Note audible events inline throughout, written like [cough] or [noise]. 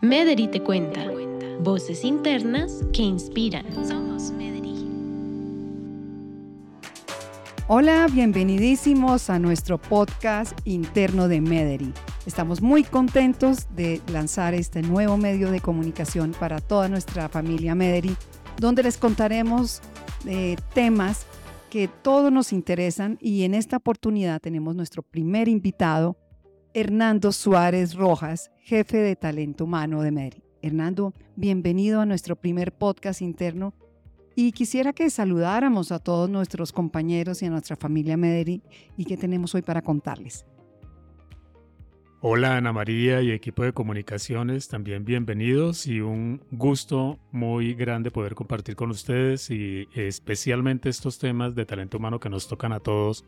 Mederi te cuenta. Voces internas que inspiran. Somos Mederi. Hola, bienvenidísimos a nuestro podcast interno de Mederi. Estamos muy contentos de lanzar este nuevo medio de comunicación para toda nuestra familia Mederi, donde les contaremos de temas que todos nos interesan y en esta oportunidad tenemos nuestro primer invitado, Hernando Suárez Rojas, jefe de talento humano de Medellín. Hernando, bienvenido a nuestro primer podcast interno y quisiera que saludáramos a todos nuestros compañeros y a nuestra familia Medellín y qué tenemos hoy para contarles. Hola Ana María y equipo de comunicaciones, también bienvenidos y un gusto muy grande poder compartir con ustedes y especialmente estos temas de talento humano que nos tocan a todos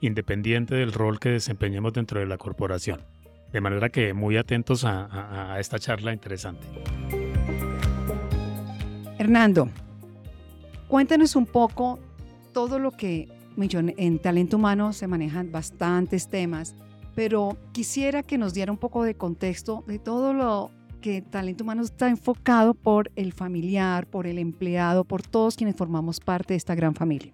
independiente del rol que desempeñemos dentro de la corporación. De manera que muy atentos a, esta charla interesante. Hernando, cuéntanos un poco todo lo que en talento humano se manejan bastantes temas, pero quisiera que nos diera un poco de contexto de todo lo que talento humano está enfocado por el familiar, por el empleado, por todos quienes formamos parte de esta gran familia.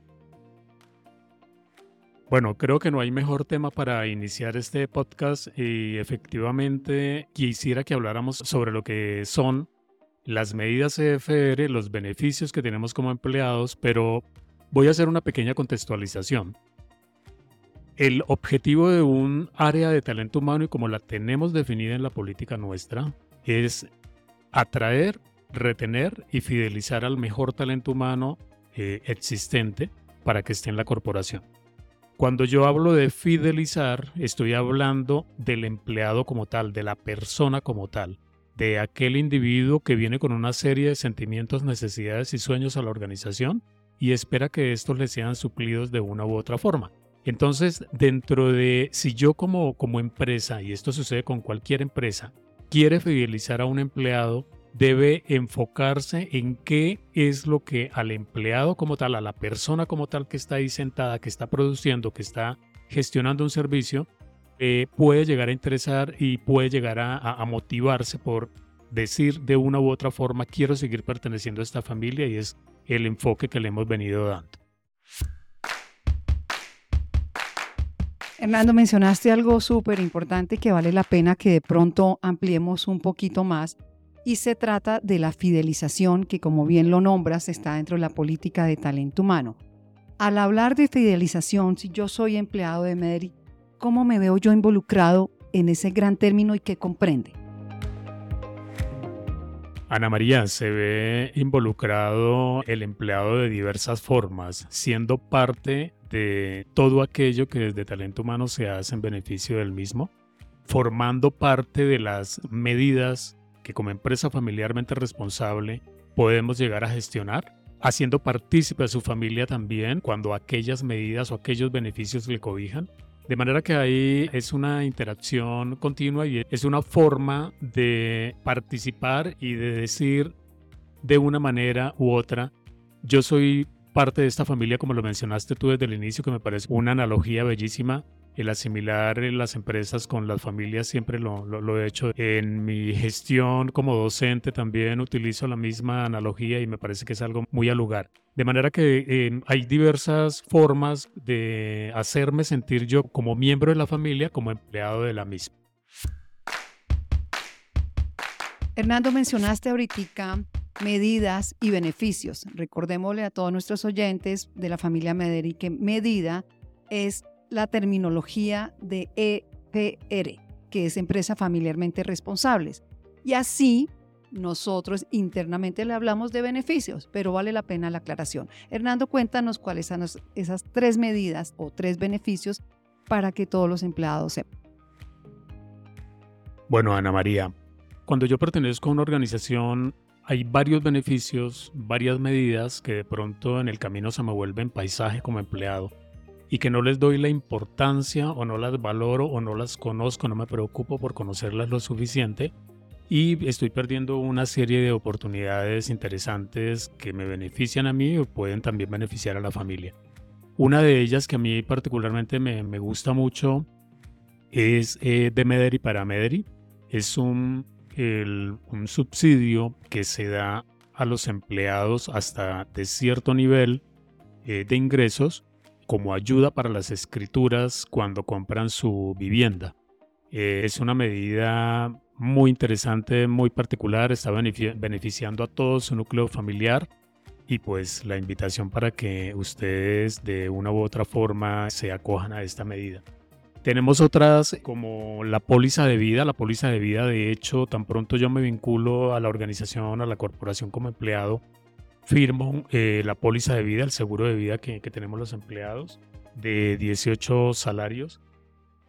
Bueno, creo que no hay mejor tema para iniciar este podcast y efectivamente quisiera que habláramos sobre lo que son las medidas CFR, los beneficios que tenemos como empleados, pero voy a hacer una pequeña contextualización. El objetivo de un área de talento humano y como la tenemos definida en la política nuestra es atraer, retener y fidelizar al mejor talento humano eh, existente para que esté en la corporación. Cuando yo hablo de fidelizar, estoy hablando del empleado como tal, de la persona como tal, de aquel individuo que viene con una serie de sentimientos, necesidades y sueños a la organización y espera que estos le sean suplidos de una u otra forma. Entonces, dentro de, si yo como, como empresa, y esto sucede con cualquier empresa, quiere fidelizar a un empleado, debe enfocarse en qué es lo que al empleado como tal, a la persona como tal que está ahí sentada, que está produciendo, que está gestionando un servicio, eh, puede llegar a interesar y puede llegar a, motivarse por decir de una u otra forma, quiero seguir perteneciendo a esta familia y es el enfoque que le hemos venido dando. Hernando, mencionaste algo súper importante que vale la pena que de pronto ampliemos un poquito más y se trata de la fidelización que, como bien lo nombras, está dentro de la política de talento humano. Al hablar de fidelización, si yo soy empleado de Medellín, ¿cómo me veo yo involucrado en ese gran término y qué comprende? Ana María, se ve involucrado el empleado de diversas formas, siendo parte de todo aquello que desde talento humano se hace en beneficio del mismo, formando parte de las medidas que como empresa familiarmente responsable podemos llegar a gestionar, haciendo partícipe a su familia también cuando aquellas medidas o aquellos beneficios le cobijan. De manera que ahí es una interacción continua y es una forma de participar y de decir de una manera u otra, yo soy parte de esta familia, como lo mencionaste tú desde el inicio, que me parece una analogía bellísima el asimilar las empresas con las familias siempre lo, he hecho. En mi gestión como docente también utilizo la misma analogía y me parece que es algo muy al lugar. De manera que eh, hay diversas formas de hacerme sentir yo como miembro de la familia, como empleado de la misma. Hernando, mencionaste ahorita medidas y beneficios. Recordémosle a todos nuestros oyentes de la familia Mederi que medida es la terminología de EPR, que es empresa familiarmente responsables. Y así nosotros internamente le hablamos de beneficios, pero vale la pena la aclaración. Hernando, cuéntanos cuáles son esas tres medidas o tres beneficios para que todos los empleados sepan. Bueno, Ana María, cuando yo pertenezco a una organización hay varios beneficios, varias medidas que de pronto en el camino se me vuelven paisaje como empleado y que no les doy la importancia o no las valoro o no las conozco, no me preocupo por conocerlas lo suficiente y estoy perdiendo una serie de oportunidades interesantes que me benefician a mí o pueden también beneficiar a la familia. Una de ellas que a mí particularmente me, gusta mucho es eh, de Mederi para Mederi. Es un un subsidio que se da a los empleados hasta de cierto nivel eh, de ingresos como ayuda para las escrituras cuando compran su vivienda. Eh, es una medida muy interesante, muy particular, está beneficiando a todo su núcleo familiar y pues la invitación para que ustedes de una u otra forma se acojan a esta medida. Tenemos otras como la póliza de vida. La póliza de vida, de hecho, tan pronto yo me vinculo a la organización, a la corporación como empleado, firmo eh, la póliza de vida, el seguro de vida que, tenemos los empleados, de 18 salarios.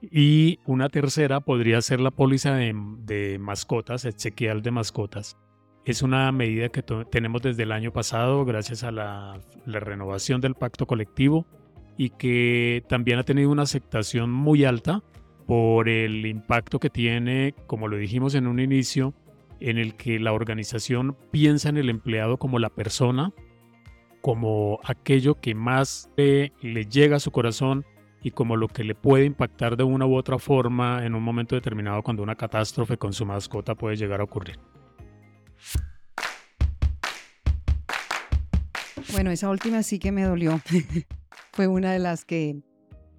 Y una tercera podría ser la póliza de, de mascotas, el chequeal de mascotas. Es una medida que tenemos desde el año pasado gracias a la renovación del pacto colectivo y que también ha tenido una aceptación muy alta por el impacto que tiene, como lo dijimos en un inicio, en el que la organización piensa en el empleado como la persona, como aquello que más le, llega a su corazón y como lo que le puede impactar de una u otra forma en un momento determinado cuando una catástrofe con su mascota puede llegar a ocurrir. Bueno, esa última sí que me dolió. [laughs] fue una de las que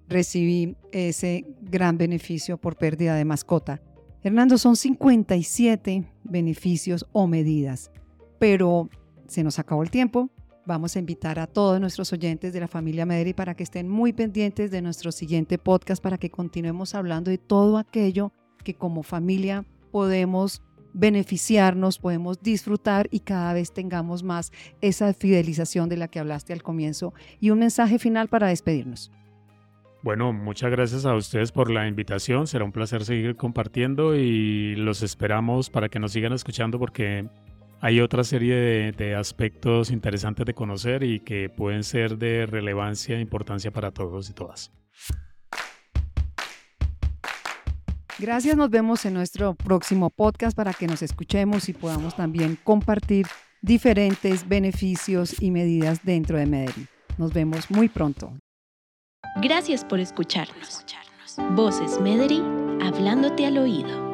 recibí ese gran beneficio por pérdida de mascota. Hernando, son 57 beneficios o medidas, pero se nos acabó el tiempo. Vamos a invitar a todos nuestros oyentes de la familia Mederi para que estén muy pendientes de nuestro siguiente podcast para que continuemos hablando de todo aquello que como familia podemos beneficiarnos, podemos disfrutar y cada vez tengamos más esa fidelización de la que hablaste al comienzo. Y un mensaje final para despedirnos. Bueno, muchas gracias a ustedes por la invitación. Será un placer seguir compartiendo y los esperamos para que nos sigan escuchando porque hay otra serie de, aspectos interesantes de conocer y que pueden ser de relevancia e importancia para todos y todas. Gracias, nos vemos en nuestro próximo podcast para que nos escuchemos y podamos también compartir diferentes beneficios y medidas dentro de Medellín. Nos vemos muy pronto. Gracias por escucharnos. Voces Mederi, hablándote al oído.